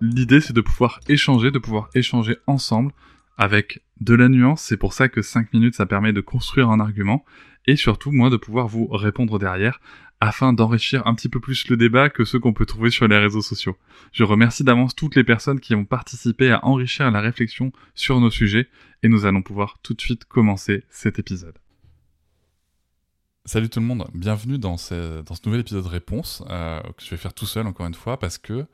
L'idée c'est de pouvoir échanger, de pouvoir échanger ensemble avec de la nuance, c'est pour ça que 5 minutes ça permet de construire un argument, et surtout moi de pouvoir vous répondre derrière afin d'enrichir un petit peu plus le débat que ceux qu'on peut trouver sur les réseaux sociaux. Je remercie d'avance toutes les personnes qui ont participé à enrichir la réflexion sur nos sujets, et nous allons pouvoir tout de suite commencer cet épisode. Salut tout le monde, bienvenue dans ce, nouvel épisode réponse euh, que je vais faire tout seul encore une fois parce que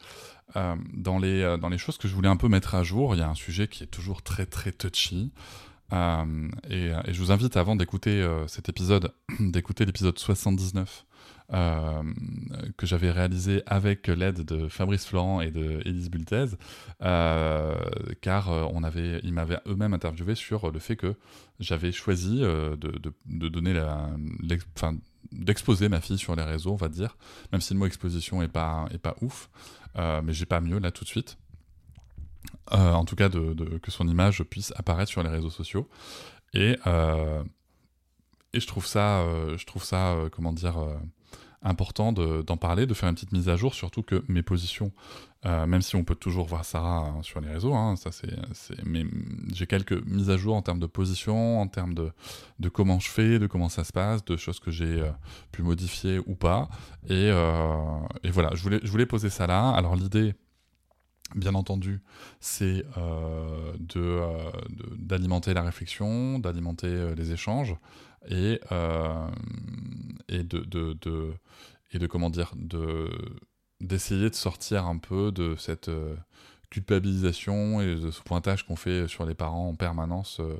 euh, dans, les, euh, dans les choses que je voulais un peu mettre à jour, il y a un sujet qui est toujours très très touchy. Et, et, je vous invite avant d'écouter cet épisode, d'écouter l'épisode 79 euh, que j'avais réalisé avec l'aide de Fabrice Florent et de Élise Bultez, euh, car euh, on avait, ils m'avaient eux-mêmes interviewé sur le fait que j'avais choisi de, de, donner la, d'exposer ma fille sur les réseaux, on va dire, même si le mot exposition est pas, est pas ouf, mais j'ai pas mieux là tout de suite. en tout cas, de, que son image puisse apparaître sur les réseaux sociaux. Et, et je trouve ça, je trouve ça comment dire, important d'en parler, de faire une petite mise à jour, surtout que mes positions, euh, même si on peut toujours voir Sarah hein, sur les réseaux, hein, ça c'est, mais j'ai quelques mises à jour en termes de position, en termes de, de comment je fais, de comment ça se passe, de choses que j'ai euh, pu modifier ou pas. Et, euh, et, voilà, je voulais, je voulais poser ça là. Alors l'idée, bien entendu, c'est de, d'alimenter la réflexion, d'alimenter les échanges et, et de, de, et de comment dire de d'essayer de sortir un peu de cette euh, culpabilisation et de ce pointage qu'on fait sur les parents en permanence euh,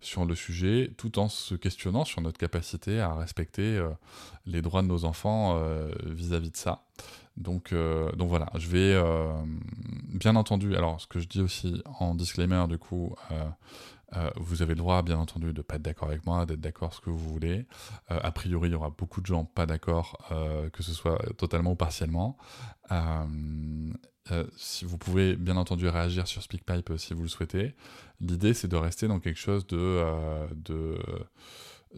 sur le sujet, tout en se questionnant sur notre capacité à respecter euh, les droits de nos enfants vis-à-vis de ça. Donc, donc voilà, je vais bien entendu, alors ce que je dis aussi en disclaimer du coup, euh, vous avez le droit, bien entendu, de ne pas être d'accord avec moi, d'être d'accord ce que vous voulez. Euh, a priori, il y aura beaucoup de gens pas d'accord, euh, que ce soit totalement ou partiellement. si vous pouvez, bien entendu, réagir sur SpeakPipe si vous le souhaitez. L'idée, c'est de rester dans quelque chose de, de,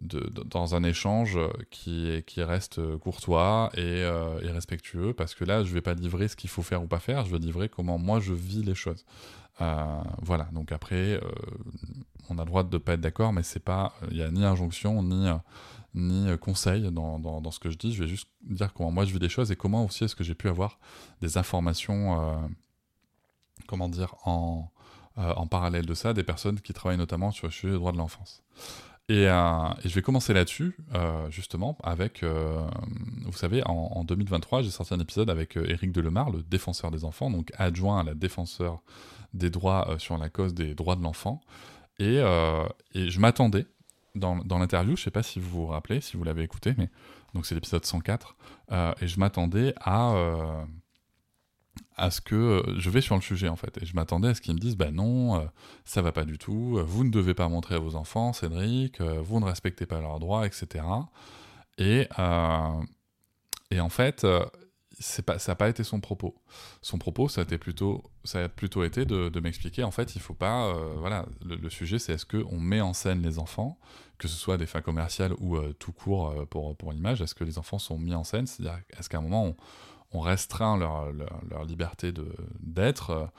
dans un échange qui, qui reste courtois et, et, respectueux, parce que là, je ne vais pas livrer ce qu'il faut faire ou pas faire, je vais livrer comment moi je vis les choses. Euh, voilà, donc après, euh, on a le droit de ne pas être d'accord, mais c'est pas, il n'y a ni injonction, ni, ni conseil dans, dans, ce que je dis. Je vais juste dire comment moi je vis les choses et comment aussi est-ce que j'ai pu avoir des informations, euh, comment dire, en, en parallèle de ça, des personnes qui travaillent notamment sur le sujet des droits de l'enfance. Et, je vais commencer là-dessus, justement, avec, vous savez, en, en 2023, j'ai sorti un épisode avec Éric Delemar, le défenseur des enfants, donc adjoint à la défenseur des droits euh, sur la cause des droits de l'enfant. Et, euh, et, je m'attendais dans, dans l'interview, je ne sais pas si vous vous rappelez, si vous l'avez écouté, mais donc c'est l'épisode 104, euh, et je m'attendais à à ce que je vais sur le sujet en fait et je m'attendais à ce qu'ils me disent bah non ça va pas du tout vous ne devez pas montrer à vos enfants Cédric vous ne respectez pas leurs droits etc et et en fait pas, ça n'a pas été son propos. Son propos, ça a, été plutôt, ça a plutôt été de, m'expliquer, en fait, il faut pas... Euh, voilà, le, sujet, c'est est-ce qu'on met en scène les enfants, que ce soit des fins commerciales ou euh, tout court euh, pour, pour l'image, est-ce que les enfants sont mis en scène C'est-à-dire, est-ce qu'à un moment, on, restreint leur, leur, liberté d'être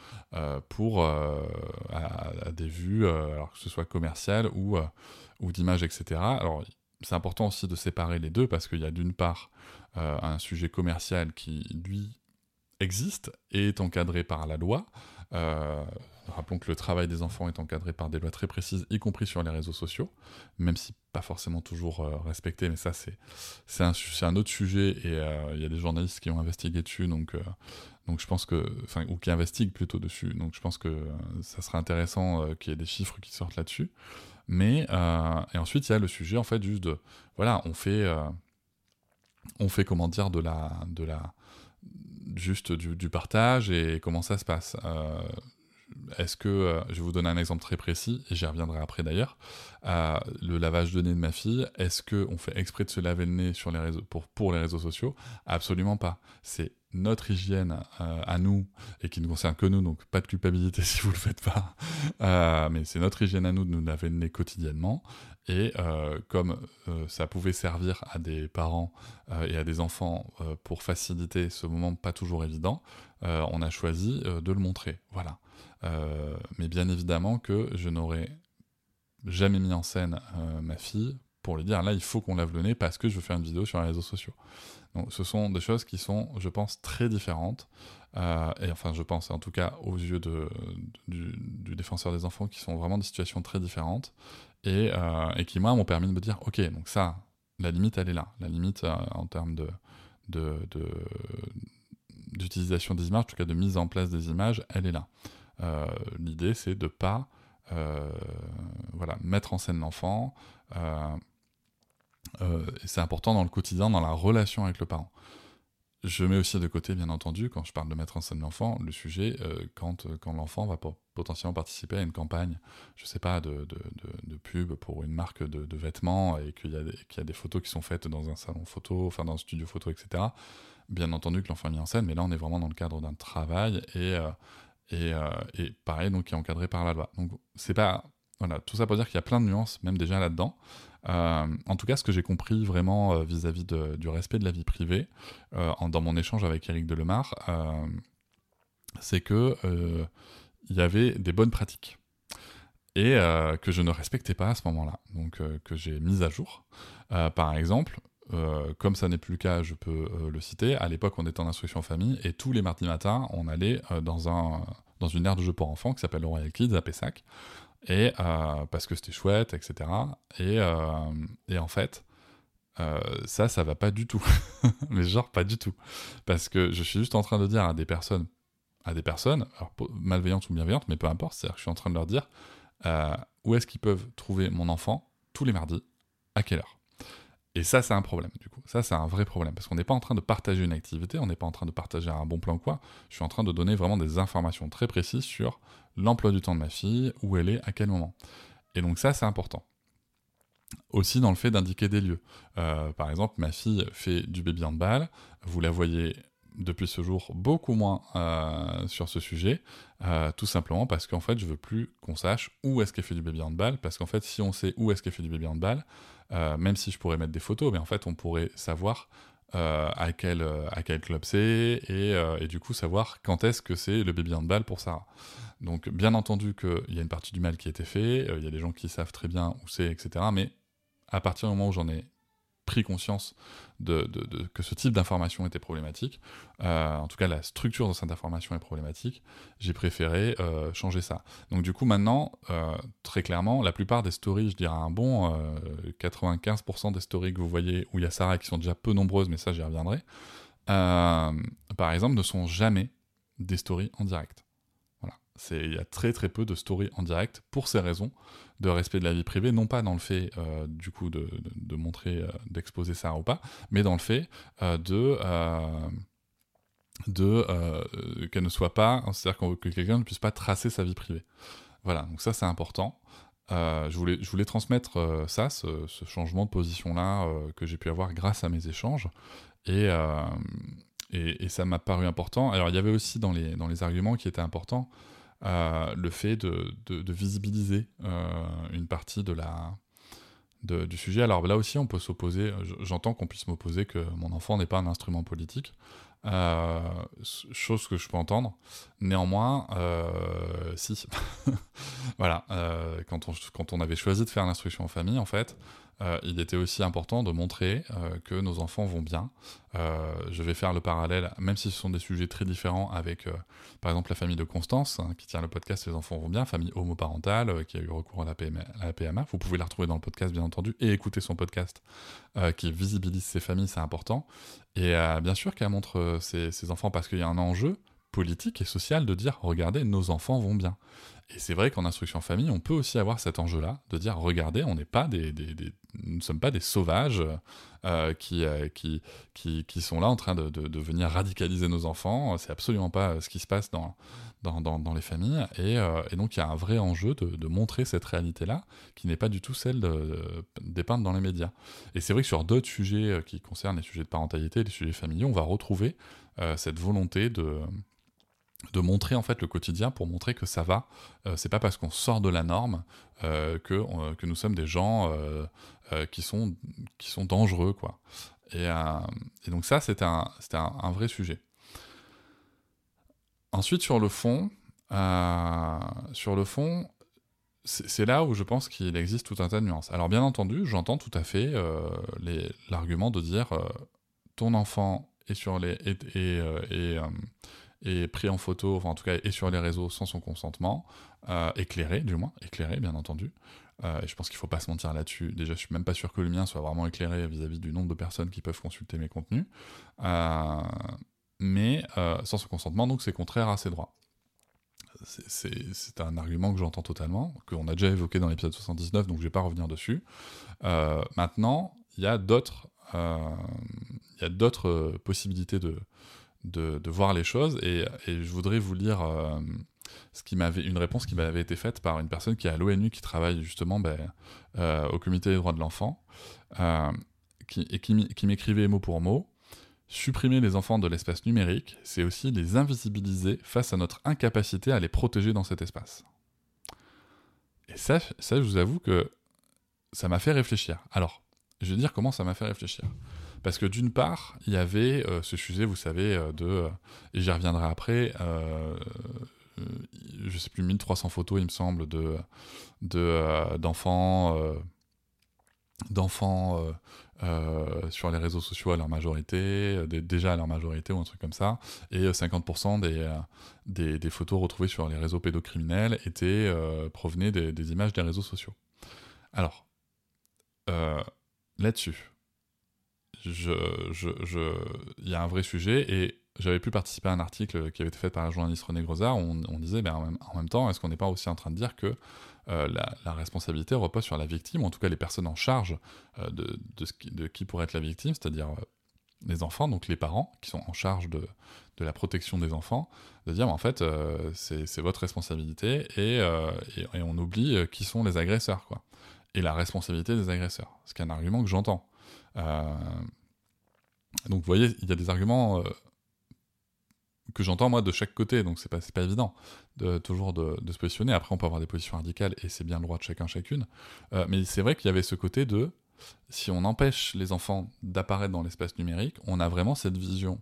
pour à, des vues, alors que ce soit commerciales ou, ou d'image, etc. Alors, c'est important aussi de séparer les deux parce qu'il y a d'une part euh, un sujet commercial qui, lui, existe et est encadré par la loi, rappelons que le travail des enfants est encadré par des lois très précises, y compris sur les réseaux sociaux, même si pas forcément toujours respecté, mais ça c'est un, autre sujet et il y a des journalistes qui ont investigué dessus, donc donc je pense que, ou qui investiguent plutôt dessus. Donc je pense que euh, ça serait intéressant euh, qu'il y ait des chiffres qui sortent là-dessus. Mais euh, et ensuite il y a le sujet en fait juste de, voilà, on fait, on fait comment dire de la, de la, juste du, partage et comment ça se passe. est-ce que, je vais vous donner un exemple très précis, et j'y reviendrai après d'ailleurs, le lavage de nez de ma fille, est-ce qu'on fait exprès de se laver le nez sur les réseaux, pour, pour les réseaux sociaux? Absolument pas. C'est notre hygiène euh, à nous et qui ne concerne que nous, donc pas de culpabilité si vous le faites pas, euh, mais c'est notre hygiène à nous de nous laver le quotidiennement. Et euh, comme ça pouvait servir à des parents et à des enfants pour faciliter ce moment pas toujours évident, on a choisi de le montrer. Voilà. mais bien évidemment que je n'aurais jamais mis en scène ma fille pour lui dire là il faut qu'on lave le nez parce que je veux faire une vidéo sur les réseaux sociaux. Donc ce sont des choses qui sont, je pense, très différentes. Euh, et enfin, je pense, en tout cas, aux yeux de, du, défenseur des enfants, qui sont vraiment des situations très différentes. Et, euh, et qui, moi, m'ont permis de me dire, ok, donc ça, la limite, elle est là. La limite euh, en termes de, de, d'utilisation des images, en tout cas de mise en place des images, elle est là. L'idée, c'est de pas voilà, mettre en scène l'enfant, c'est important dans le quotidien, dans la relation avec le parent. Je mets aussi de côté, bien entendu, quand je parle de mettre en scène l'enfant, le sujet euh, quand, euh, quand l'enfant va potentiellement participer à une campagne, je sais pas, de, pub pour une marque de, vêtements et qu'il y, a des photos qui sont faites dans un salon photo, enfin dans un studio photo, etc. Bien entendu que l'enfant est mis en scène, mais là on est vraiment dans le cadre d'un travail et, et, et, pareil, donc qui est encadré par la loi. Donc c'est pas. Voilà, tout ça pour dire qu'il y a plein de nuances, même déjà là-dedans. Euh, en tout cas, ce que j'ai compris vraiment euh, vis-à-vis du respect de la vie privée, euh, dans mon échange avec Eric Delemar, c'est que il y avait des bonnes pratiques et que je ne respectais pas à ce moment-là, donc que j'ai mis à jour. par exemple, comme ça n'est plus le cas, je peux le citer. À l'époque, on était en instruction famille et tous les mardis matins, on allait dans, un, dans une aire de jeu pour enfants qui s'appelle le Royal Kids à Pessac et euh, parce que c'était chouette, etc. Et, euh, et en fait, euh, ça, ça va pas du tout. Mais genre pas du tout. Parce que je suis juste en train de dire à des personnes, à des personnes, malveillantes ou bienveillantes, mais peu importe, c'est-à-dire que je suis en train de leur dire où est-ce qu'ils peuvent trouver mon enfant tous les mardis, à quelle heure? Et ça, c'est un problème, du coup. Ça, c'est un vrai problème. Parce qu'on n'est pas en train de partager une activité, on n'est pas en train de partager un bon plan quoi. Je suis en train de donner vraiment des informations très précises sur l'emploi du temps de ma fille, où elle est, à quel moment. Et donc ça, c'est important. Aussi dans le fait d'indiquer des lieux. Euh, par exemple, ma fille fait du baby handball, vous la voyez depuis ce jour beaucoup moins euh, sur ce sujet, euh, tout simplement parce qu'en fait je veux plus qu'on sache où est-ce qu'elle fait du baby handball, parce qu'en fait si on sait où est-ce qu'elle fait du baby handball, même si je pourrais mettre des photos, mais en fait on pourrait savoir euh, à, quel, euh, club c'est, et, euh, du coup savoir quand est-ce que c'est le baby handball pour Sarah. Donc bien entendu qu'il y a une partie du mal qui a été fait, il y a des gens qui savent très bien où c'est, etc. Mais à partir du moment où j'en ai pris conscience de, que ce type d'information était problématique, euh, en tout cas la structure de cette information est problématique, j'ai préféré euh, changer ça. Donc du coup maintenant, euh, très clairement, la plupart des stories, je dirais un bon 95% des stories que vous voyez où il y a Sarah qui sont déjà peu nombreuses, mais ça j'y reviendrai, par exemple, ne sont jamais des stories en direct. Il y a très très peu de stories en direct pour ces raisons de respect de la vie privée, non pas dans le fait euh, du coup de, montrer, euh, d'exposer ça ou pas, mais dans le fait euh, de, de qu'elle ne soit pas, c'est-à-dire que quelqu'un ne puisse pas tracer sa vie privée. Voilà, donc ça c'est important. je, voulais, je voulais transmettre ça, ce, changement de position-là que j'ai pu avoir grâce à mes échanges. Et, et, et ça m'a paru important. Alors il y avait aussi dans les, dans les arguments qui étaient importants, euh, le fait de, visibiliser euh, une partie de la, du sujet. Alors là aussi, on peut s'opposer. J'entends qu'on puisse m'opposer que mon enfant n'est pas un instrument politique. Euh, chose que je peux entendre. Néanmoins, euh, si. voilà, euh, quand, on, quand on avait choisi de faire l'instruction en famille, en fait, euh, il était aussi important de montrer euh, que nos enfants vont bien. Euh, je vais faire le parallèle, même si ce sont des sujets très différents, avec par exemple la famille de Constance, hein, qui tient le podcast Les enfants vont bien, famille homoparentale, qui a eu recours à la, PMA, Vous pouvez la retrouver dans le podcast, bien entendu, et écouter son podcast qui visibilise ses familles, c'est important. Et bien sûr qu'elle montre ses enfants parce qu'il y a un enjeu politique et social de dire regardez, nos enfants vont bien. Et c'est vrai qu'en instruction famille, on peut aussi avoir cet enjeu-là, de dire regardez, on n'est pas des, nous sommes pas des sauvages euh, qui, euh, qui, qui, qui, sont là en train de, de, venir radicaliser nos enfants. C'est absolument pas ce qui se passe dans, dans, dans, dans les familles. Et, euh, et, donc il y a un vrai enjeu de, de montrer cette réalité-là, qui n'est pas du tout celle dépeinte dans les médias. Et c'est vrai que sur d'autres sujets qui concernent les sujets de parentalité, les sujets familiaux, on va retrouver cette volonté de de montrer en fait le quotidien pour montrer que ça va. Euh, c'est pas parce qu'on sort de la norme euh, que, euh, que nous sommes des gens euh, qui, sont, qui sont dangereux quoi. Et, et donc ça c'était un, un, vrai sujet. Ensuite sur le fond, sur le fond, c'est là où je pense qu'il existe tout un tas de nuances. Alors bien entendu, j'entends tout à fait l'argument de dire ton enfant est sur les et, et, et et pris en photo, enfin en tout cas et sur les réseaux sans son consentement, euh, éclairé du moins, éclairé bien entendu. Euh, et je pense qu'il faut pas se mentir là-dessus. Déjà, je suis même pas sûr que le mien soit vraiment éclairé vis-à-vis -vis du nombre de personnes qui peuvent consulter mes contenus. Euh, mais euh, sans son consentement, donc c'est contraire à ses droits. C'est un argument que j'entends totalement, qu'on a déjà évoqué dans l'épisode 79, donc je vais pas revenir dessus. Euh, maintenant, il y a d'autres il y a d'autres possibilités de, de, voir les choses. Et, et, je voudrais vous lire euh, ce qui m'avait une réponse qui m'avait été faite par une personne qui est à l'ONU qui travaille justement ben, euh, au Comité des droits de l'enfant euh, qui, et qui, qui m'écrivait mot pour mot. Supprimer les enfants de l'espace numérique, c'est aussi les invisibiliser face à notre incapacité à les protéger dans cet espace. Et ça, ça je vous avoue que ça m'a fait réfléchir. Alors, je vais dire comment ça m'a fait réfléchir. Parce que d'une part, il y avait euh, ce sujet, vous savez, euh, de, euh, et j'y reviendrai après, je sais plus, 1300 photos, il me semble, de, de, d'enfants, sur les réseaux sociaux à leur majorité, déjà à leur majorité ou un truc comme ça, et 50% des, des, des, photos retrouvées sur les réseaux pédocriminels étaient, provenaient des, images des réseaux sociaux. Alors, là-dessus, je, je, je, y a un vrai sujet et j'avais pu participer à un article qui avait été fait par la journaliste René Grosard où on, disait, en, même, temps, est-ce qu'on n'est pas aussi en train de dire que euh, la, responsabilité repose sur la victime, ou en tout cas les personnes en charge euh, de, qui, pourrait être la victime, c'est-à-dire euh, les enfants, donc les parents qui sont en charge de, la protection des enfants, de dire, en fait, c'est votre responsabilité et, on oublie qui sont les agresseurs, quoi. Et la responsabilité des agresseurs. Ce qui est un argument que j'entends. Euh, donc vous voyez, il y a des arguments euh, que j'entends moi de chaque côté, donc c'est pas, pas évident de toujours de, se positionner. Après, on peut avoir des positions radicales et c'est bien le droit de chacun, chacune. Euh, mais c'est vrai qu'il y avait ce côté de si on empêche les enfants d'apparaître dans l'espace numérique, on a vraiment cette vision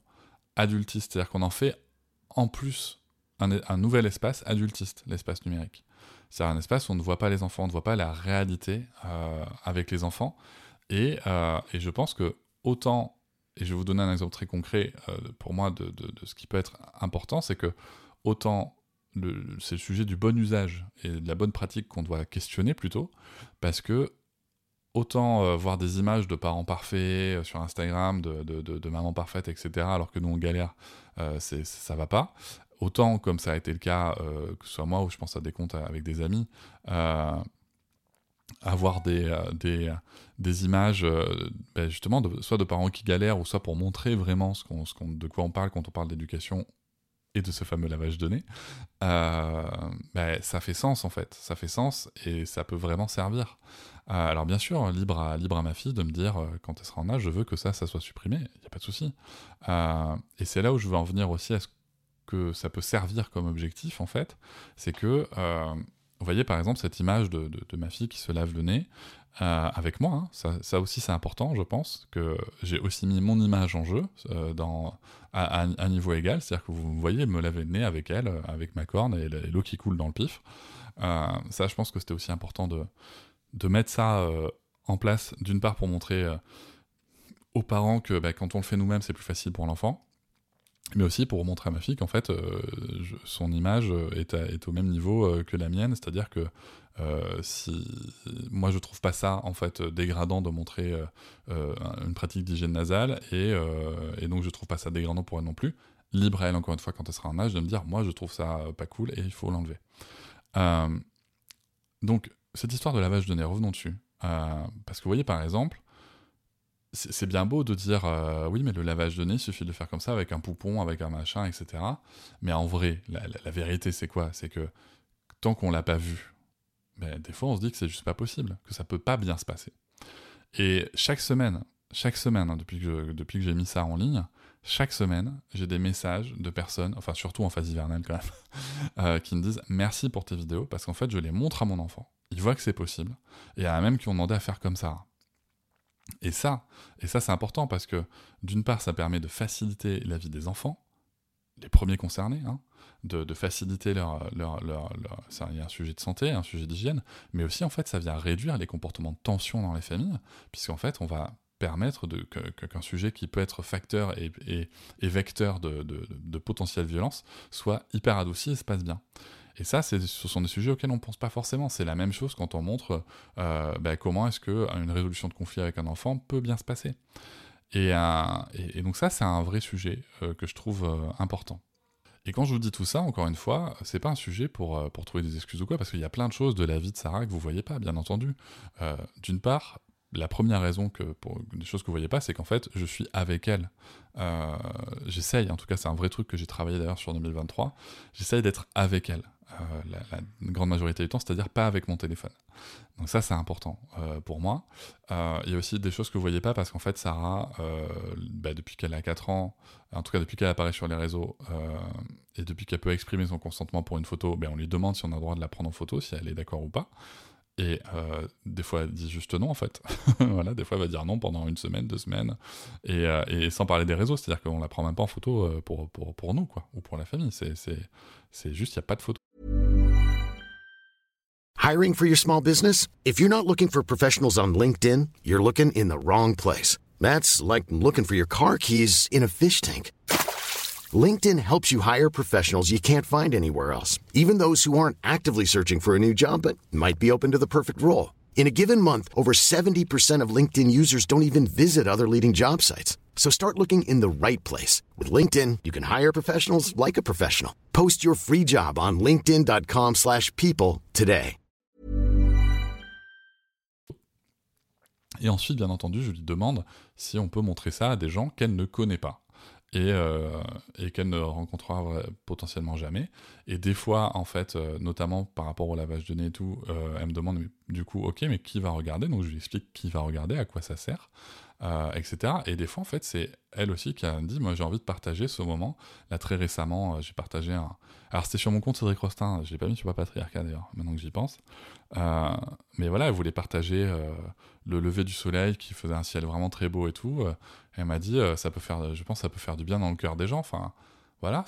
adultiste, c'est-à-dire qu'on en fait en plus un, nouvel espace adultiste, l'espace numérique. C'est un espace où on ne voit pas les enfants, on ne voit pas la réalité avec les enfants. Et, euh, et, je pense que autant, et je vais vous donner un exemple très concret euh, pour moi de, de, ce qui peut être important, c'est que autant c'est le sujet du bon usage et de la bonne pratique qu'on doit questionner plutôt, parce que autant euh, voir des images de parents parfaits sur Instagram, de, de, mamans parfaites, etc., alors que nous on galère, euh, ça va pas. Autant, comme ça a été le cas, que ce soit moi ou je pense à des comptes avec des amis, avoir des, euh, des, des images euh, ben justement soit de parents qui galèrent ou soit pour montrer vraiment ce qu'on, ce qu'on, de quoi on parle quand on parle d'éducation et de ce fameux lavage de nez, euh, ben, ça fait sens en fait, ça fait sens et ça peut vraiment servir. Euh, alors bien sûr, libre à, libre à ma fille de me dire euh, quand elle sera en âge, je veux que ça, ça soit supprimé, il n'y a pas de souci. Euh, et c'est là où je veux en venir aussi à ce que ça peut servir comme objectif en fait, c'est que vous voyez par exemple cette image de, ma fille qui se lave le nez. avec moi. Hein. Ça, aussi, c'est important, je pense, que j'ai aussi mis mon image en jeu dans, à, un niveau égal. C'est-à-dire que vous voyez me laver le nez avec elle, avec ma corne et l'eau qui coule dans le pif. ça, je pense que c'était aussi important de, de mettre ça en place, d'une part pour montrer aux parents que bah, quand on le fait nous-mêmes, c'est plus facile pour l'enfant mais aussi pour montrer à ma fille qu'en fait, euh, son image est, est, au même niveau euh, que la mienne, c'est-à-dire que euh, si moi je trouve pas ça en fait dégradant de montrer une pratique d'hygiène nasale et, et, donc je trouve pas ça dégradant pour elle non plus. Libre à elle encore une fois quand elle sera en âge de me dire moi je trouve ça pas cool et il faut l'enlever. donc cette histoire de lavage de nez, revenons dessus. parce que vous voyez par exemple, c'est bien beau de dire euh, oui, mais le lavage de nez, suffit de faire comme ça, avec un poupon, avec un machin, etc. Mais en vrai, la, vérité, c'est quoi? C'est que tant qu'on l'a pas vu, ben, des fois, on se dit que c'est juste pas possible, que ça peut pas bien se passer. Et chaque semaine, chaque semaine, hein, depuis que, depuis que j'ai mis ça en ligne, chaque semaine, j'ai des messages de personnes, enfin surtout en phase hivernale quand même, euh, qui me disent merci pour tes vidéos, parce qu'en fait, je les montre à mon enfant. Il voit que c'est possible. Et il y en a même qui ont demandé à faire comme ça. Et ça, c'est important parce que d'une part, ça permet de faciliter la vie des enfants, les premiers concernés, hein, de, faciliter leur, il y a un sujet de santé, un sujet d'hygiène, mais aussi en fait ça vient réduire les comportements de tension dans les familles, puisqu'en fait on va permettre qu'un sujet qui peut être facteur et, vecteur de, de, de potentielle violence soit hyper adouci et se passe bien. Et ça, ce sont des sujets auxquels on ne pense pas forcément. C'est la même chose quand on montre euh, bah, comment est-ce qu'une résolution de conflit avec un enfant peut bien se passer. Et, euh, donc ça, c'est un vrai sujet euh, que je trouve important. Et quand je vous dis tout ça, encore une fois, c'est pas un sujet pour, pour trouver des excuses ou quoi, parce qu'il y a plein de choses de la vie de Sarah que vous voyez pas, bien entendu. D'une part, la première raison que pour des choses que vous voyez pas, c'est qu'en fait, je suis avec elle. j'essaye, en tout cas, c'est un vrai truc que j'ai travaillé d'ailleurs sur 2023. J'essaye d'être avec elle. Euh, la, grande majorité du temps, c'est-à-dire pas avec mon téléphone. Donc ça, c'est important euh, pour moi. Euh, il y a aussi des choses que vous voyez pas parce qu'en fait, Sarah, bah, depuis qu'elle a 4 ans, en tout cas depuis qu'elle apparaît sur les réseaux et depuis qu'elle peut exprimer son consentement pour une photo, ben, on lui demande si on a le droit de la prendre en photo, si elle est d'accord ou pas. Et euh, des fois, elle dit juste non, en fait. voilà, des fois, elle va dire non pendant une semaine, deux semaines. Et, euh, et sans parler des réseaux, c'est-à-dire qu'on la prend même pas en photo euh, pour, pour, pour nous, quoi, ou pour la famille. C'est juste, il n'y a pas de photo. Hiring for your small business? If you're not looking for professionals on LinkedIn, you're looking in the wrong place. That's like looking for your car keys in a fish tank. LinkedIn helps you hire professionals you can't find anywhere else, even those who aren't actively searching for a new job but might be open to the perfect role. In a given month, over 70% of LinkedIn users don't even visit other leading job sites. So start looking in the right place. With LinkedIn, you can hire professionals like a professional. Post your free job on linkedin.com slash people today. Et ensuite, bien entendu, je lui demande si on peut montrer ça à des gens qu'elle ne connaît pas. Et, euh, et qu'elle ne rencontrera potentiellement jamais. Et des fois, en fait, euh, notamment par rapport au lavage de nez et tout, euh, elle me demande du coup, ok, mais qui va regarder? Donc je lui explique qui va regarder, à quoi ça sert, etc. Et des fois, en fait, c'est elle aussi qui a dit, moi j'ai envie de partager ce moment. Là, très récemment, j'ai partagé un... Alors c'était sur mon compte Cédric Rostin, je l'ai pas mis sur ma patriarcat d'ailleurs, maintenant que j'y pense. mais voilà, elle voulait partager le lever du soleil qui faisait un ciel vraiment très beau et tout. Euh, elle m'a dit, euh, je pense, que ça peut faire du bien dans le cœur des gens. Voilà,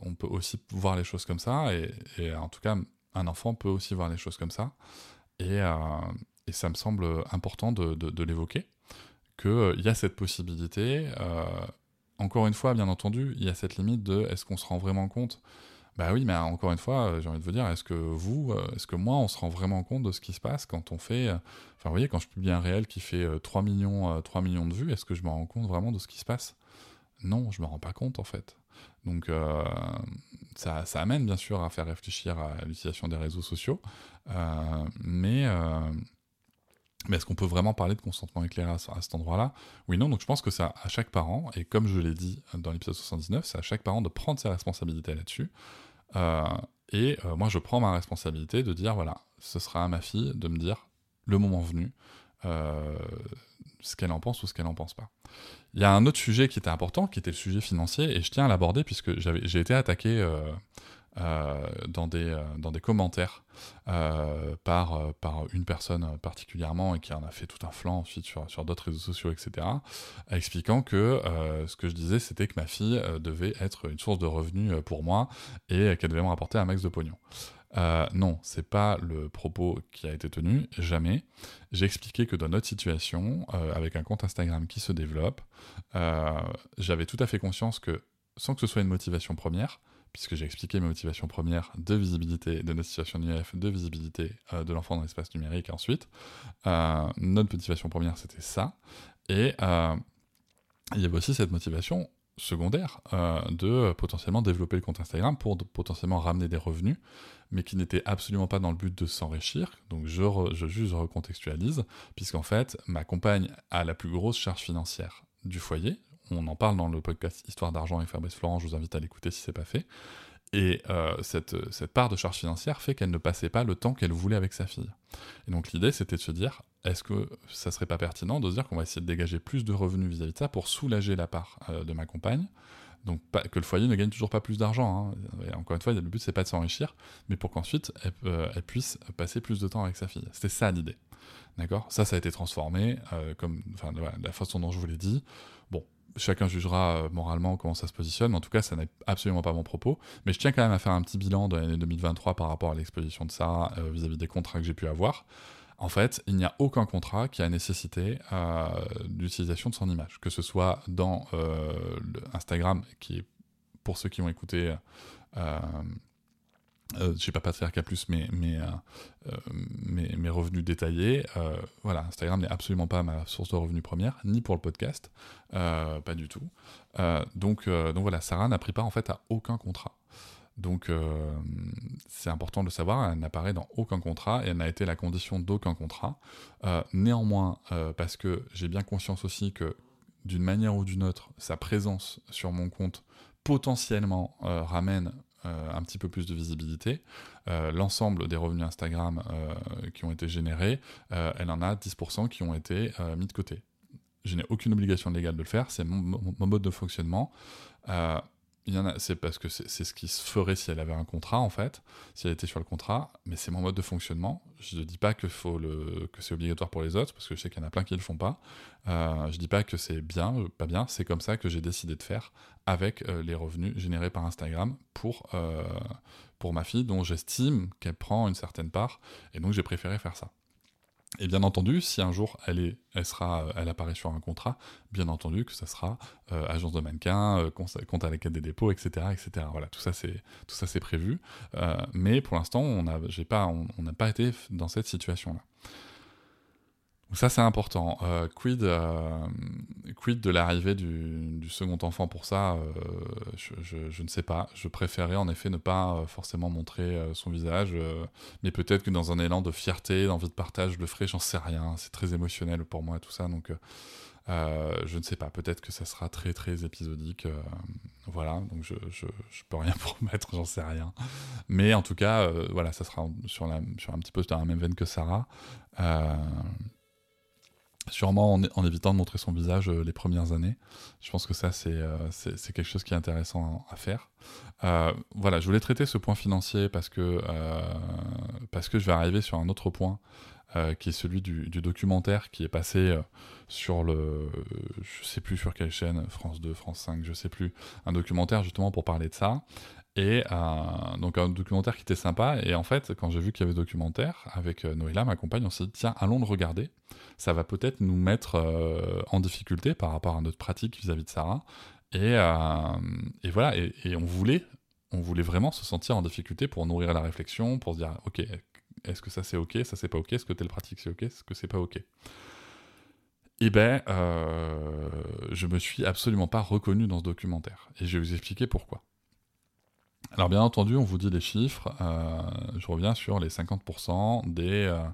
on peut aussi voir les choses comme ça. Et, en tout cas, un enfant peut aussi voir les choses comme ça. Et, euh, ça me semble important de, l'évoquer, qu'il y a cette possibilité. encore une fois, bien entendu, il y a cette limite de est-ce qu'on se rend vraiment compte bah oui, mais encore une fois, euh, j'ai envie de vous dire, est-ce que vous, euh, est-ce que moi, on se rend vraiment compte de ce qui se passe quand on fait. Euh, enfin, vous voyez, quand je publie un réel qui fait 3 millions, 3 millions de vues, est-ce que je me rends compte vraiment de ce qui se passe? Non, je me rends pas compte en fait. Donc, ça, ça, amène bien sûr à faire réfléchir à l'utilisation des réseaux sociaux, mais mais est-ce qu'on peut vraiment parler de consentement éclairé à, cet endroit-là? Oui, non, donc je pense que c'est à chaque parent, et comme je l'ai dit dans l'épisode 79, c'est à chaque parent de prendre ses responsabilités là-dessus. Euh, et euh, moi, je prends ma responsabilité de dire, voilà, ce sera à ma fille de me dire, le moment venu, euh, ce qu'elle en pense ou ce qu'elle n'en pense pas. Il y a un autre sujet qui était important, qui était le sujet financier, et je tiens à l'aborder puisque j'ai été attaqué dans, des, dans des commentaires par, par une personne particulièrement et qui en a fait tout un flanc ensuite sur, sur d'autres réseaux sociaux, etc., expliquant que ce que je disais, c'était que ma fille devait être une source de revenus pour moi et qu'elle devait me rapporter un max de pognon. Euh, non, c'est pas le propos qui a été tenu, jamais. J'ai expliqué que dans notre situation, euh, avec un compte Instagram qui se développe, euh, j'avais tout à fait conscience que, sans que ce soit une motivation première, puisque j'ai expliqué mes motivations premières de visibilité de notre situation d'UF, de visibilité de l'enfant dans l'espace numérique ensuite, notre motivation première c'était ça, et il y avait aussi cette motivation secondaire de potentiellement développer le compte Instagram pour potentiellement ramener des revenus mais qui n'était absolument pas dans le but de s'enrichir. Donc je, je juste recontextualise, puisqu'en fait, ma compagne a la plus grosse charge financière du foyer. On en parle dans le podcast Histoire d'argent avec Fabrice Florent, je vous invite à l'écouter si ce n'est pas fait. Et euh, cette, part de charge financière fait qu'elle ne passait pas le temps qu'elle voulait avec sa fille. Et donc l'idée, c'était de se dire, est-ce que ça serait pas pertinent de se dire qu'on va essayer de dégager plus de revenus vis-à-vis de ça pour soulager la part euh, de ma compagne? Donc que le foyer ne gagne toujours pas plus d'argent. Hein. Encore une fois, le but c'est pas de s'enrichir, mais pour qu'ensuite elle, euh, puisse passer plus de temps avec sa fille. C'était ça l'idée. D'accord? Ça, ça a été transformé, comme la façon dont je vous l'ai dit. Chacun jugera euh, moralement comment ça se positionne, mais en tout cas, ça n'est absolument pas mon propos. Mais je tiens quand même à faire un petit bilan de l'année 2023 par rapport à l'exposition de ça vis-à-vis des contrats que j'ai pu avoir. En fait, il n'y a aucun contrat qui a nécessité euh, l'utilisation de son image, que ce soit dans euh, Instagram, qui est, pour ceux qui ont écouté, euh, euh, je sais pas Patriarca Plus, mais mes, mes, revenus détaillés, voilà, Instagram n'est absolument pas ma source de revenus première, ni pour le podcast, pas du tout. donc, voilà, Sarah n'a pris part en fait à aucun contrat. Donc euh, c'est important de le savoir, elle n'apparaît dans aucun contrat et elle n'a été la condition d'aucun contrat. Euh, néanmoins, euh, parce que j'ai bien conscience aussi que d'une manière ou d'une autre, sa présence sur mon compte potentiellement ramène un petit peu plus de visibilité. L'ensemble des revenus Instagram qui ont été générés, elle en a 10% qui ont été mis de côté. Je n'ai aucune obligation légale de le faire, c'est mon, mon, mode de fonctionnement c'est parce que c'est ce qui se ferait si elle avait un contrat en fait, si elle était sur le contrat, mais c'est mon mode de fonctionnement. Je ne dis pas que, faut le, que c'est obligatoire pour les autres, parce que je sais qu'il y en a plein qui ne le font pas. Euh, je dis pas que c'est bien, pas bien, c'est comme ça que j'ai décidé de faire avec euh, les revenus générés par Instagram pour, euh, pour ma fille, dont j'estime qu'elle prend une certaine part, et donc j'ai préféré faire ça. Et bien entendu, si un jour elle, est, elle, apparaît sur un contrat, bien entendu que ça sera euh, agence de mannequin, euh, compte à la caisse des dépôts, etc., etc. Voilà, tout ça c'est prévu. Euh, mais pour l'instant, on n'a pas, on n'a pas été dans cette ça c'est important. Euh, quid, euh, quid de l'arrivée du, second enfant pour ça euh, je, ne sais pas. Je préférais en effet ne pas forcément montrer son visage, mais peut-être que dans un élan de fierté, d'envie de partage, je le ferai, j'en sais rien. C'est très émotionnel pour moi tout ça, donc je ne sais pas. Peut-être que ça sera très très épisodique. voilà, donc je, je, peux rien promettre, j'en sais rien. Mais en tout cas, voilà, ça sera sur, la, sur un petit peu dans la même veine que Sarah. Sûrement en, évitant de montrer son visage euh, les premières années. Je pense que ça, c'est euh, quelque chose qui est intéressant à, faire. Euh, voilà, je voulais traiter ce point financier parce que, parce que je vais arriver sur un autre point qui est celui du, documentaire qui est passé sur le. je sais plus sur quelle chaîne, France 2, France 5, je sais plus. Un documentaire justement pour parler de ça. Et euh, donc un documentaire qui était sympa. Et en fait, quand j'ai vu qu'il y avait documentaire avec euh, Noéla, ma compagne, on s'est dit tiens, allons le regarder. Ça va peut-être nous mettre euh, en difficulté par rapport à notre pratique vis-à-vis de Sarah. Et, et voilà. Et, on voulait, on voulait vraiment se sentir en difficulté pour nourrir la réflexion, pour se dire ok, est-ce que ça c'est ok, ça c'est pas ok, est-ce que telle pratique c'est ok, est-ce que c'est pas ok? Eh ben, je me suis absolument pas reconnu dans ce documentaire. Et je vais vous expliquer pourquoi. Alors bien entendu, on vous dit les chiffres. Euh, je reviens sur les 50% euh, euh,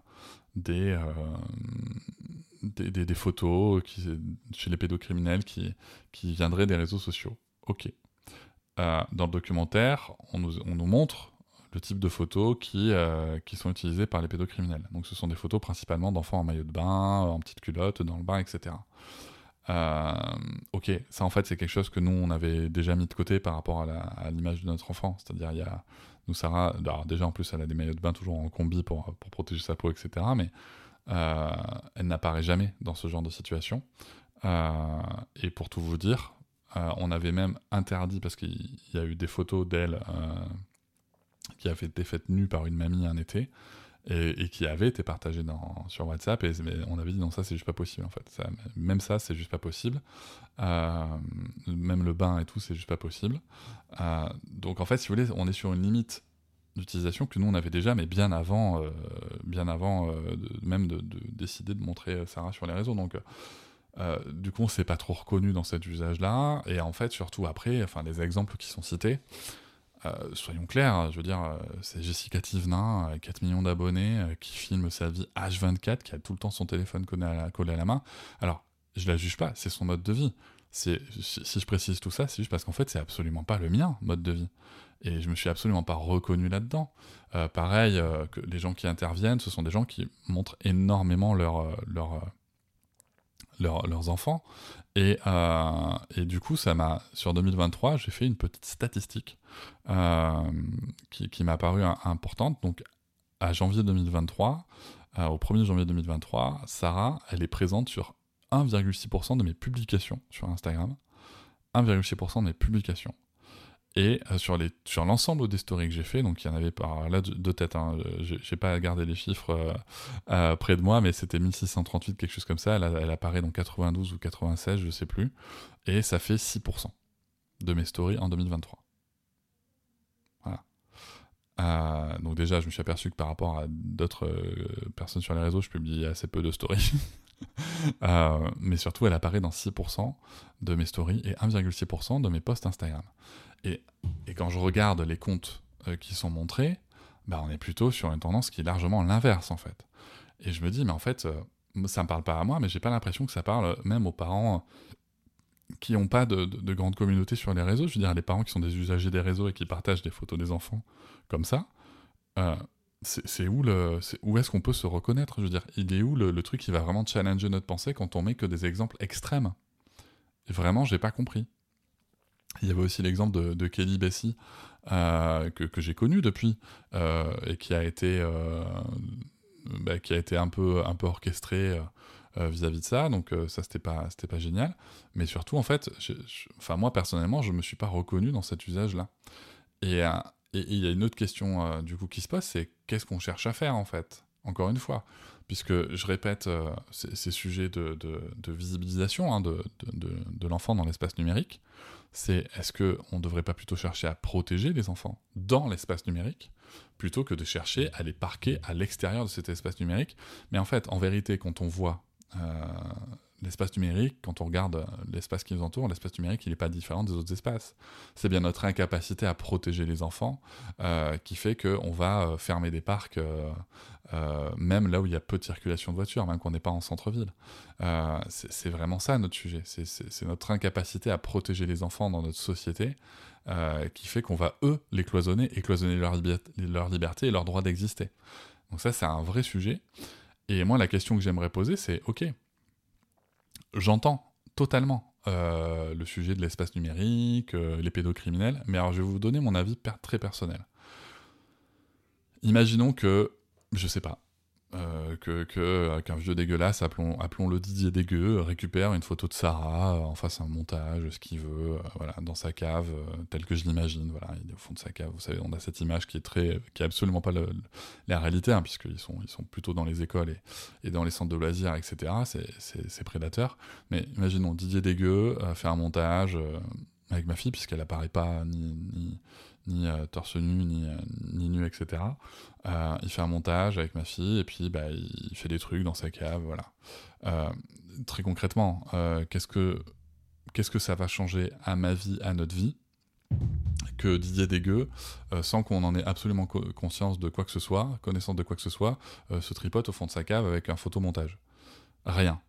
des, des, des, photos chez les pédocriminels qui, qui viendraient des réseaux sociaux. Ok. dans le documentaire, on nous, on nous, montre le type de photos qui, qui sont utilisées par les pédocriminels. Donc ce sont des photos principalement d'enfants en maillot de bain, en petite culotte, dans le bain, etc. Euh, ok, ça en fait c'est quelque chose que nous on avait déjà mis de côté par rapport à l'image de notre enfant. C'est-à-dire il y a nous Sarah, alors déjà en plus elle a des maillots de bain toujours en combi pour, protéger sa peau, etc. Mais euh, elle n'apparaît jamais dans ce genre de situation. Euh, et pour tout vous dire, on avait même interdit parce qu'il y a eu des photos d'elle qui avaient été faites nues par une mamie un été et, qui avait été partagé sur WhatsApp. Et on avait dit non, ça c'est juste pas possible en fait. Même ça, c'est juste pas possible. Euh, même le bain et tout, c'est juste pas possible. Euh, donc en fait, si vous voulez, on est sur une limite d'utilisation que nous on avait déjà, mais bien avant, euh, bien avant même de, décider de montrer Sarah sur les réseaux. Donc du coup, on s'est pas trop reconnu dans cet usage-là. Et en fait, surtout après, enfin, les exemples qui sont cités. Euh, soyons clairs, je veux dire, euh, c'est Jessica Tivna, 4 millions d'abonnés, euh, qui filme sa vie H24, qui a tout le temps son téléphone collé à la, main. Alors, je la juge pas, c'est son mode de vie. Si, si je précise tout ça, c'est juste parce qu'en fait, c'est absolument pas le mien, mode de vie. Et je me suis absolument pas reconnu là-dedans. pareil, que les gens qui interviennent, ce sont des gens qui montrent énormément leur, leur, leurs enfants. Et, euh, et, du coup, ça m'a sur 2023, j'ai fait une petite statistique euh, qui, m'a paru importante. Donc, à janvier 2023, euh, au 1er janvier 2023, Sarah, elle est présente sur 1,6% de mes publications sur Instagram. 1,6% de mes publications. Et euh, sur, les, sur l'ensemble des stories que j'ai fait, donc il y en avait par là deux têtes, hein, j'ai pas gardé les chiffres euh, euh, près de moi, mais c'était 1638, quelque chose comme ça. Elle, elle, apparaît dans 92 ou 96, je sais plus. Et ça fait 6% de mes stories en 2023. Donc déjà, je me suis aperçu que par rapport à d'autres personnes sur les réseaux, je publie assez peu de stories. mais surtout, elle apparaît dans 6% de mes stories et 1,6% de mes posts Instagram. Et, quand je regarde les comptes euh, qui sont montrés, bah, on est plutôt sur une tendance qui est largement l'inverse en fait. Et je me dis, mais en fait, euh, ça ne me parle pas à moi, mais j'ai pas l'impression que ça parle même aux parents qui n'ont pas de, de, grande communauté sur les réseaux. Je veux dire, les parents qui sont des usagers des réseaux et qui partagent des photos des enfants comme ça. Euh, c'est où le où est-ce qu'on peut se reconnaître? Je veux dire il est où le, truc qui va vraiment challenger notre pensée quand on met que des exemples extrêmes? Et vraiment j'ai pas compris il y avait aussi l'exemple de, Kelly Bessie, euh, que, j'ai connu depuis, euh, et qui a été, bah, qui a été un peu, un peu orchestré vis-à-vis de ça, donc ça c'était pas, c'était pas génial. Mais surtout, en fait, enfin moi personnellement, je me suis pas reconnu dans cet usage-là. Et il y a une autre question du coup qui se pose, c'est qu'est-ce qu'on cherche à faire en fait Encore une fois, puisque je répète ces, sujets de, visibilisation hein, de, de l'enfant dans l'espace numérique c'est est-ce qu'on ne devrait pas plutôt chercher à protéger les enfants dans l'espace numérique plutôt que de chercher à les parquer à l'extérieur de cet espace numérique? Mais en fait, en vérité, quand on voit euh, l'espace numérique, quand on regarde euh, l'espace qui nous entoure, l'espace numérique, il n'est pas différent des autres espaces. C'est bien notre incapacité à protéger les enfants euh, qui fait qu'on va euh, fermer des parcs, même là où il y a peu de circulation de voitures, même quand on n'est pas en centre-ville. c'est vraiment ça notre sujet. C'est notre incapacité à protéger les enfants dans notre société qui fait qu'on va, eux, les cloisonner et cloisonner leur, leur liberté et leur droit d'exister. Donc ça, c'est un vrai sujet. Et moi, la question que j'aimerais poser, c'est, ok, j'entends totalement euh, le sujet de l'espace numérique, euh, les pédocriminels, mais alors je vais vous donner mon avis très personnel. Imaginons que, je sais pas, euh, que euh, qu'un vieux dégueulasse, appelons, appelons le Didier dégueu, récupère une photo de Sarah, euh, en fasse un montage, ce qu'il veut, voilà, dans sa cave, tel que je l'imagine, voilà, il est au fond de sa cave. Vous savez, on a cette image qui est très, qui est absolument pas la réalité, hein, puisqu'ils sont, ils sont plutôt dans les écoles et, et dans les centres de loisirs, etc. C'est prédateurs. Mais imaginons Didier dégueu fait un montage avec ma fille, puisqu'elle apparaît pas ni ni euh, torse nu, ni, euh, ni, nu, etc. Euh, il fait un montage avec ma fille, et puis bah, il fait des trucs dans sa cave, voilà. très concrètement, qu'est-ce que qu'est-ce que ça va changer à ma vie, à notre vie que Didier Dégueu, sans qu'on en ait absolument conscience de quoi que ce soit, connaissance de quoi que ce soit, se tripote au fond de sa cave avec un photomontage. Rien.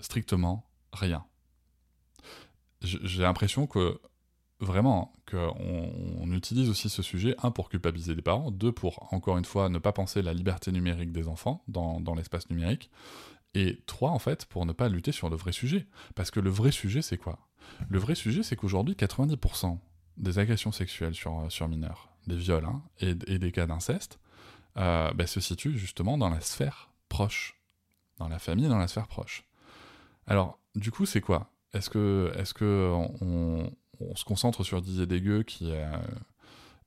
Strictement rien. J'ai l'impression que vraiment qu'on on utilise aussi ce sujet, un, pour culpabiliser les parents, deux, pour, encore une fois, ne pas penser la liberté numérique des enfants dans, dans l'espace numérique, Et trois, en fait, pour ne pas lutter sur le vrai sujet. Parce que le vrai sujet, c'est quoi? Le vrai sujet, c'est qu'aujourd'hui, 90% des agressions sexuelles sur, sur mineurs, des viols hein, et, des cas d'inceste, euh, bah, se situent justement dans la sphère proche. Dans la famille, dans la sphère proche. Alors, du coup, c'est quoi? Est-ce que, est que se concentre sur Didier Dégueu qui est...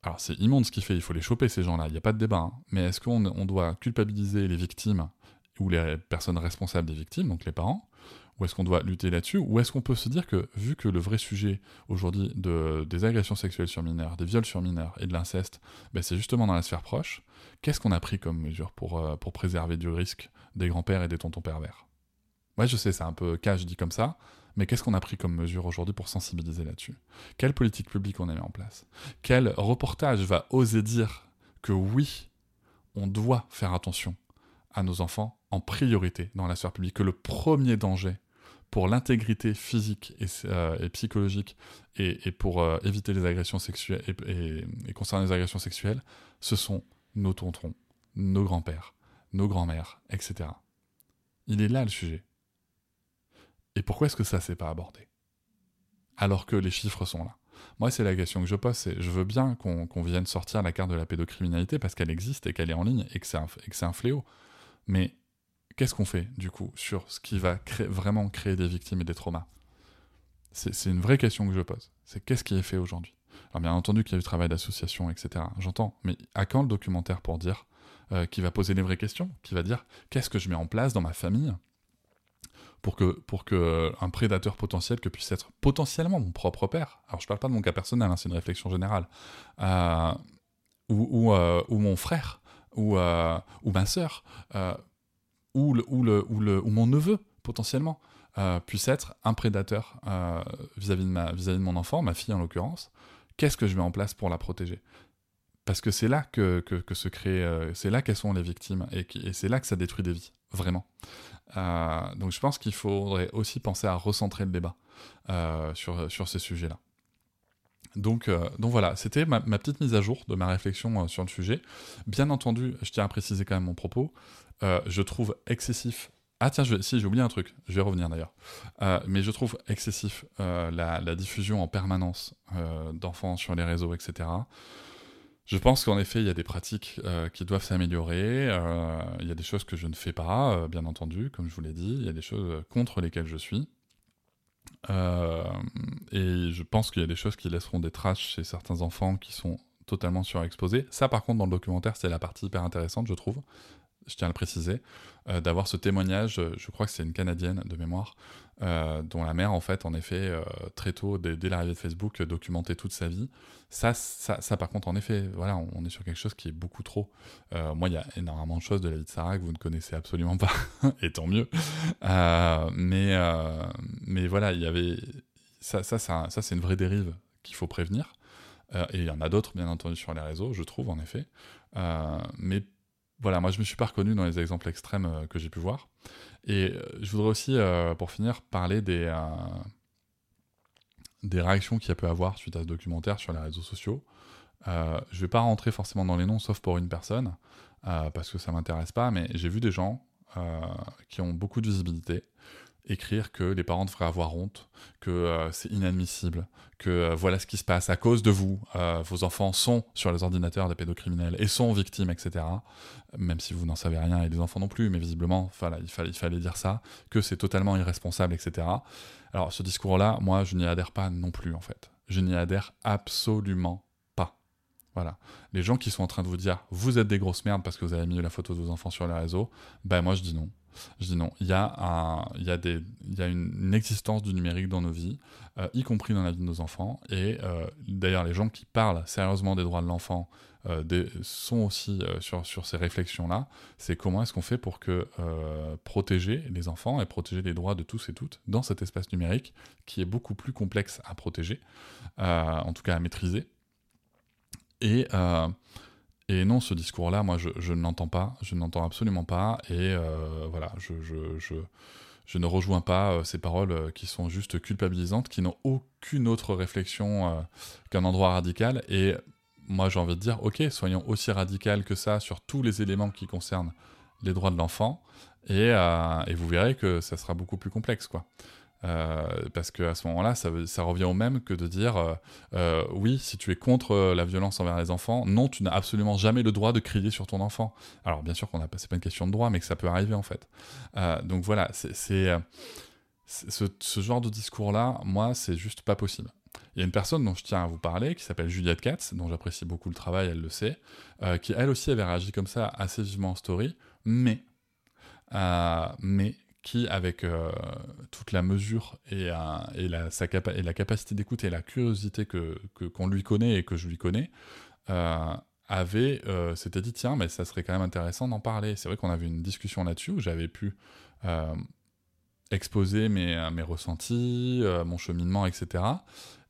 Alors c'est immonde ce qu'il fait, il faut les choper ces gens-là, il n'y a pas de débat. Hein. Mais est-ce qu'on on doit culpabiliser les victimes ou les personnes responsables des victimes, donc les parents, ou est-ce qu'on doit lutter là-dessus Ou est-ce qu'on peut se dire que, vu que le vrai sujet aujourd'hui de, des agressions sexuelles sur mineurs, des viols sur mineurs et de l'inceste, ben c'est justement dans la sphère proche, qu'est-ce qu'on a pris comme mesure pour, euh, pour préserver du risque des grands-pères et des tontons pervers? Ouais, je sais, c'est un peu cash dit comme ça, mais qu'est-ce qu'on a pris comme mesure aujourd'hui pour sensibiliser là-dessus? Quelle politique publique on a mis en place? Quel reportage va oser dire que oui, on doit faire attention à nos enfants en priorité dans la sphère publique, que le premier danger pour l'intégrité physique et, euh, psychologique et, pour euh, éviter les agressions sexuelles et, les agressions sexuelles, ce sont nos tontons, nos grands-pères, nos grands-mères, etc. Il est là le sujet. Et pourquoi est-ce que ça s'est pas abordé? Alors que les chiffres sont là. Moi, c'est la question que je pose, c'est je veux bien qu'on vienne sortir la carte de la pédocriminalité parce qu'elle existe et qu'elle est en ligne et que c'est un, fléau. Mais qu'est-ce qu'on fait, du coup, sur ce qui va vraiment créer des victimes et des traumas? C'est une vraie question que je pose. C'est qu'est-ce qui est fait aujourd'hui? Alors, bien entendu qu'il y a du travail d'association, etc. J'entends. Mais à quand le documentaire pour dire, euh, qui va poser les vraies questions, qui va dire qu'est-ce que je mets en place dans ma famille? Pour que, pour que euh, un prédateur potentiel que puisse être potentiellement mon propre père, alors je parle pas de mon cas personnel, hein, c'est une réflexion générale, euh, ou, ou, mon frère, ou, ou ma sœur, ou, le, ou, le, ou, le, ou mon neveu, potentiellement, euh, puisse être un prédateur euh, vis-à-vis de, ma, vis -vis de mon enfant, ma fille en l'occurrence, qu'est-ce que je mets en place pour la protéger? Parce que c'est là que, que, se crée, euh, c'est là qu'elles sont les victimes, et c'est là que ça détruit des vies, vraiment. donc je pense qu'il faudrait aussi penser à recentrer le débat sur, sur ces sujets-là. Donc, donc voilà, c'était ma, petite mise à jour de ma réflexion sur le sujet. Bien entendu, je tiens à préciser quand même mon propos. Euh, je trouve excessif. Ah tiens, si j'ai oublié un truc, je vais revenir d'ailleurs. Euh, mais je trouve excessif euh, la, diffusion en permanence d'enfants sur les réseaux, etc. Je pense qu'en effet, il y a des pratiques qui doivent s'améliorer. il y a des choses que je ne fais pas, bien entendu, comme je vous l'ai dit. Il y a des choses contre lesquelles je suis. et je pense qu'il y a des choses qui laisseront des traces chez certains enfants qui sont totalement surexposés. Ça, par contre, dans le documentaire, c'est la partie hyper intéressante, je trouve je tiens à le préciser, euh, d'avoir ce témoignage, euh, je crois que c'est une Canadienne de mémoire, euh, dont la mère, en fait, en effet, très tôt, dès, l'arrivée de Facebook, documentait toute sa vie. Ça, ça, ça, par contre, en effet, voilà, on, est sur quelque chose qui est beaucoup trop. moi, il y a énormément de choses de la vie de Sarah que vous ne connaissez absolument pas, et tant mieux. mais, mais voilà, il y avait... Ça, ça, ça, ça c'est une vraie dérive qu'il faut prévenir. et il y en a d'autres, bien entendu, sur les réseaux, je trouve, en effet. mais voilà, moi je me suis pas reconnu dans les exemples extrêmes euh, que j'ai pu voir. Et euh, je voudrais aussi, euh, pour finir, parler des, des réactions qu'il y a pu avoir suite à ce documentaire sur les réseaux sociaux. je vais pas rentrer forcément dans les noms, sauf pour une personne, parce que ça m'intéresse pas, mais j'ai vu des gens qui ont beaucoup de visibilité, écrire que les parents devraient avoir honte, que euh, c'est inadmissible, que euh, voilà ce qui se passe à cause de vous, euh, vos enfants sont sur les ordinateurs des pédocriminels et sont victimes, etc. Même si vous n'en savez rien et les enfants non plus, mais visiblement, voilà, il, fallait, il fallait dire ça, que c'est totalement irresponsable, etc. Alors ce discours-là, moi, je n'y adhère pas non plus, en fait. Je n'y adhère absolument pas. Voilà. Les gens qui sont en train de vous dire, vous êtes des grosses merdes parce que vous avez mis la photo de vos enfants sur les réseaux, ben moi je dis non. Je dis non. Il y a, un, il y a, des, il y a une, existence du numérique dans nos vies, euh, y compris dans la vie de nos enfants. Et euh, d'ailleurs, les gens qui parlent sérieusement des droits de l'enfant euh, sont aussi sur, sur ces réflexions-là. C'est comment est-ce qu'on fait pour que protéger les enfants et protéger les droits de tous et toutes dans cet espace numérique qui est beaucoup plus complexe à protéger, en tout cas à maîtriser. Et et non, ce discours-là, moi, je, ne l'entends pas, je ne l'entends absolument pas, et euh, voilà, je, je, je, ne rejoins pas euh, ces paroles euh, qui sont juste culpabilisantes, qui n'ont aucune autre réflexion qu'un endroit radical, et moi j'ai envie de dire, ok, soyons aussi radicales que ça sur tous les éléments qui concernent les droits de l'enfant. Et, et, vous verrez que ça sera beaucoup plus complexe, quoi. Euh, parce qu'à ce moment-là, ça, revient au même que de dire euh, euh, oui, si tu es contre la violence envers les enfants, non, tu n'as absolument jamais le droit de crier sur ton enfant. Alors bien sûr qu'on a, c'est pas une question de droit, mais que ça peut arriver en fait. donc voilà, c'est ce, ce, genre de discours-là, moi, c'est juste pas possible. Il y a une personne dont je tiens à vous parler, qui s'appelle Juliette Katz, dont j'apprécie beaucoup le travail, elle le sait, qui elle aussi avait réagi comme ça assez vivement en story, mais, mais qui, avec euh, toute la mesure et, euh, et, la, capacité d'écoute et la curiosité que, qu'on lui connaît et que je lui connais, euh, avait, s'était dit, tiens, mais ça serait quand même intéressant d'en parler. C'est vrai qu'on avait une discussion là-dessus où j'avais pu exposer mes, mes ressentis, mon cheminement, etc.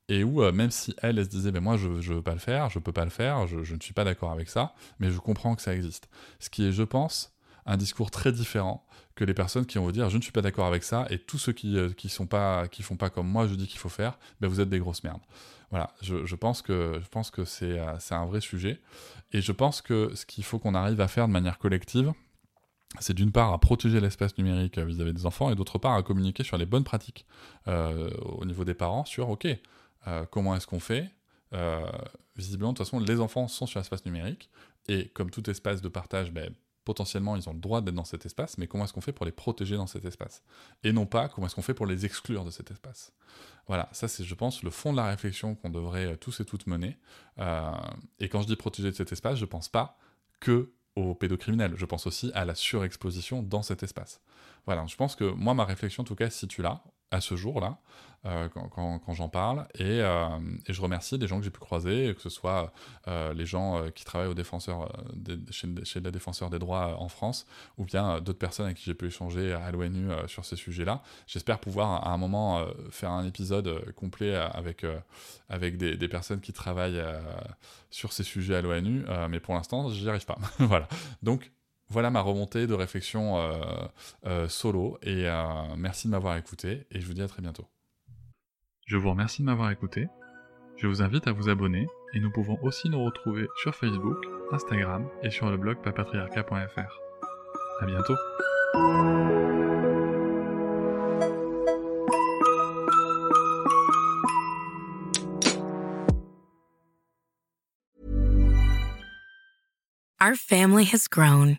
Et où, même si elle, elle se disait, ben moi, je ne veux pas le faire, je peux pas le faire, je ne suis pas d'accord avec ça, mais je comprends que ça existe. Ce qui est, je pense, un discours très différent que les personnes qui vont vous dire je ne suis pas d'accord avec ça et tous ceux qui euh, qui sont pas qui font pas comme moi je dis qu'il faut faire ben vous êtes des grosses merdes. Voilà je, je pense que je pense que c'est euh, un vrai sujet. Et je pense que ce qu'il faut qu'on arrive à faire de manière collective c'est d'une part à protéger l'espace numérique vis-à-vis des enfants et d'autre part à communiquer sur les bonnes pratiques euh, au niveau des parents sur ok comment est-ce qu'on fait visiblement de toute façon les enfants sont sur l'espace numérique et comme tout espace de partage ben, potentiellement ils ont le droit d'être dans cet espace, mais comment est-ce qu'on fait pour les protéger dans cet espace? Et non pas comment est-ce qu'on fait pour les exclure de cet espace. Voilà, ça c'est je pense le fond de la réflexion qu'on devrait euh, tous et toutes mener. Euh, et quand je dis protéger de cet espace, je pense pas que aux pédocriminels, je pense aussi à la surexposition dans cet espace. Voilà, je pense que moi ma réflexion en tout cas se situe là, à ce jour-là, euh, quand, j'en parle. Euh, et, je remercie des gens que j'ai pu croiser, que ce soit euh, les gens qui travaillent au défenseur, chez, chez les défenseurs des droits en France, ou bien d'autres personnes avec qui j'ai pu échanger à l'ONU sur ces sujets-là. J'espère pouvoir à un moment faire un épisode complet avec, avec des, des, personnes qui travaillent sur ces sujets à l'ONU, mais pour l'instant, j'y arrive pas. voilà. Donc, voilà ma remontée de réflexion euh, euh, solo et euh, merci de m'avoir écouté et je vous dis à très bientôt. Je vous remercie de m'avoir écouté. Je vous invite à vous abonner et nous pouvons aussi nous retrouver sur Facebook, Instagram et sur le blog papatriarca.fr. À bientôt. Our family has grown.